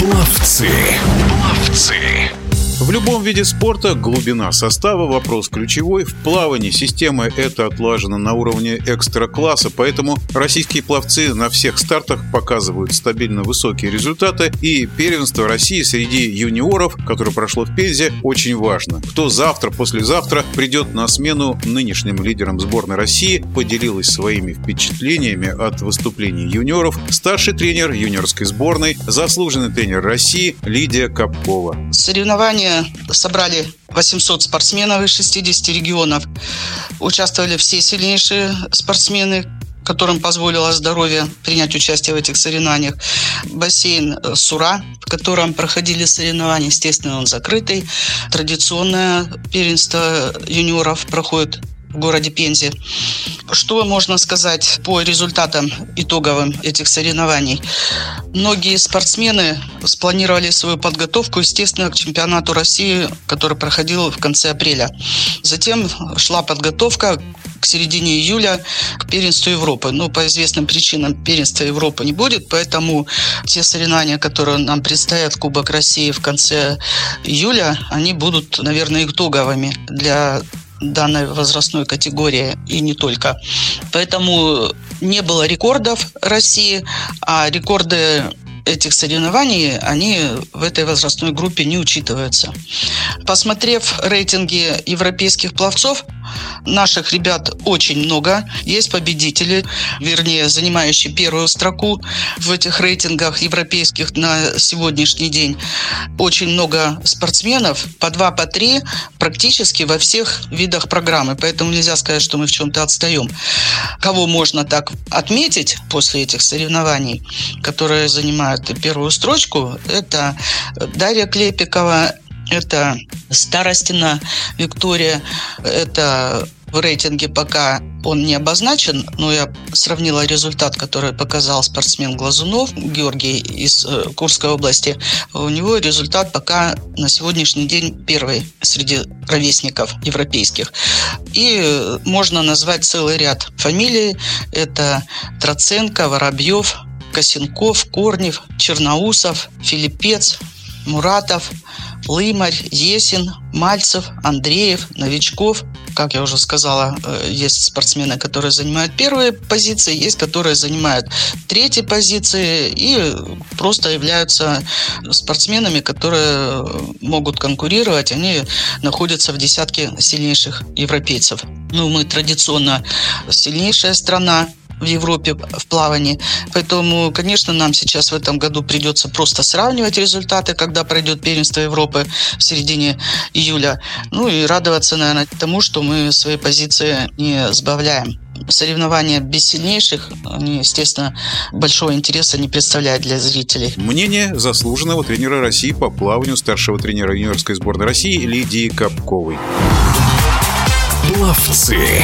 Пловцы. Пловцы. В любом виде спорта глубина состава – вопрос ключевой. В плавании система эта отлажена на уровне экстра-класса, поэтому российские пловцы на всех стартах показывают стабильно высокие результаты. И первенство России среди юниоров, которое прошло в Пензе, очень важно. Кто завтра, послезавтра придет на смену нынешним лидерам сборной России, поделилась своими впечатлениями от выступлений юниоров старший тренер юниорской сборной, заслуженный тренер России Лидия Капкова. Соревнования собрали 800 спортсменов из 60 регионов. Участвовали все сильнейшие спортсмены, которым позволило здоровье принять участие в этих соревнованиях. Бассейн Сура, в котором проходили соревнования, естественно, он закрытый. Традиционное первенство юниоров проходит в городе Пензе. Что можно сказать по результатам итоговым этих соревнований? Многие спортсмены спланировали свою подготовку, естественно, к чемпионату России, который проходил в конце апреля. Затем шла подготовка к середине июля к первенству Европы. Но по известным причинам первенства Европы не будет, поэтому те соревнования, которые нам предстоят, Кубок России в конце июля, они будут, наверное, итоговыми для данной возрастной категории и не только. Поэтому не было рекордов России, а рекорды этих соревнований, они в этой возрастной группе не учитываются. Посмотрев рейтинги европейских пловцов, Наших ребят очень много. Есть победители, вернее, занимающие первую строку в этих рейтингах европейских на сегодняшний день. Очень много спортсменов, по два, по три, практически во всех видах программы. Поэтому нельзя сказать, что мы в чем-то отстаем. Кого можно так отметить после этих соревнований, которые занимают первую строчку, это Дарья Клепикова, это Старостина Виктория, это в рейтинге пока он не обозначен, но я сравнила результат, который показал спортсмен Глазунов, Георгий из э, Курской области. У него результат пока на сегодняшний день первый среди ровесников европейских. И можно назвать целый ряд фамилий. Это Троценко, Воробьев, Косенков, Корнев, Черноусов, Филиппец, Муратов, Лымарь, Есин, Мальцев, Андреев, Новичков. Как я уже сказала, э, есть спортсмены, которые занимают первые позиции, есть, которые занимают третьи позиции и просто являются спортсменами, которые могут конкурировать. Они находятся в десятке сильнейших европейцев. Ну, мы традиционно сильнейшая страна, в Европе в плавании. Поэтому, конечно, нам сейчас в этом году придется просто сравнивать результаты, когда пройдет первенство Европы в середине июля. Ну и радоваться, наверное, тому, что мы свои позиции не сбавляем соревнования без сильнейших, они, естественно, большого интереса не представляют для зрителей. Мнение заслуженного тренера России по плаванию старшего тренера юниорской сборной России Лидии Капковой. Пловцы.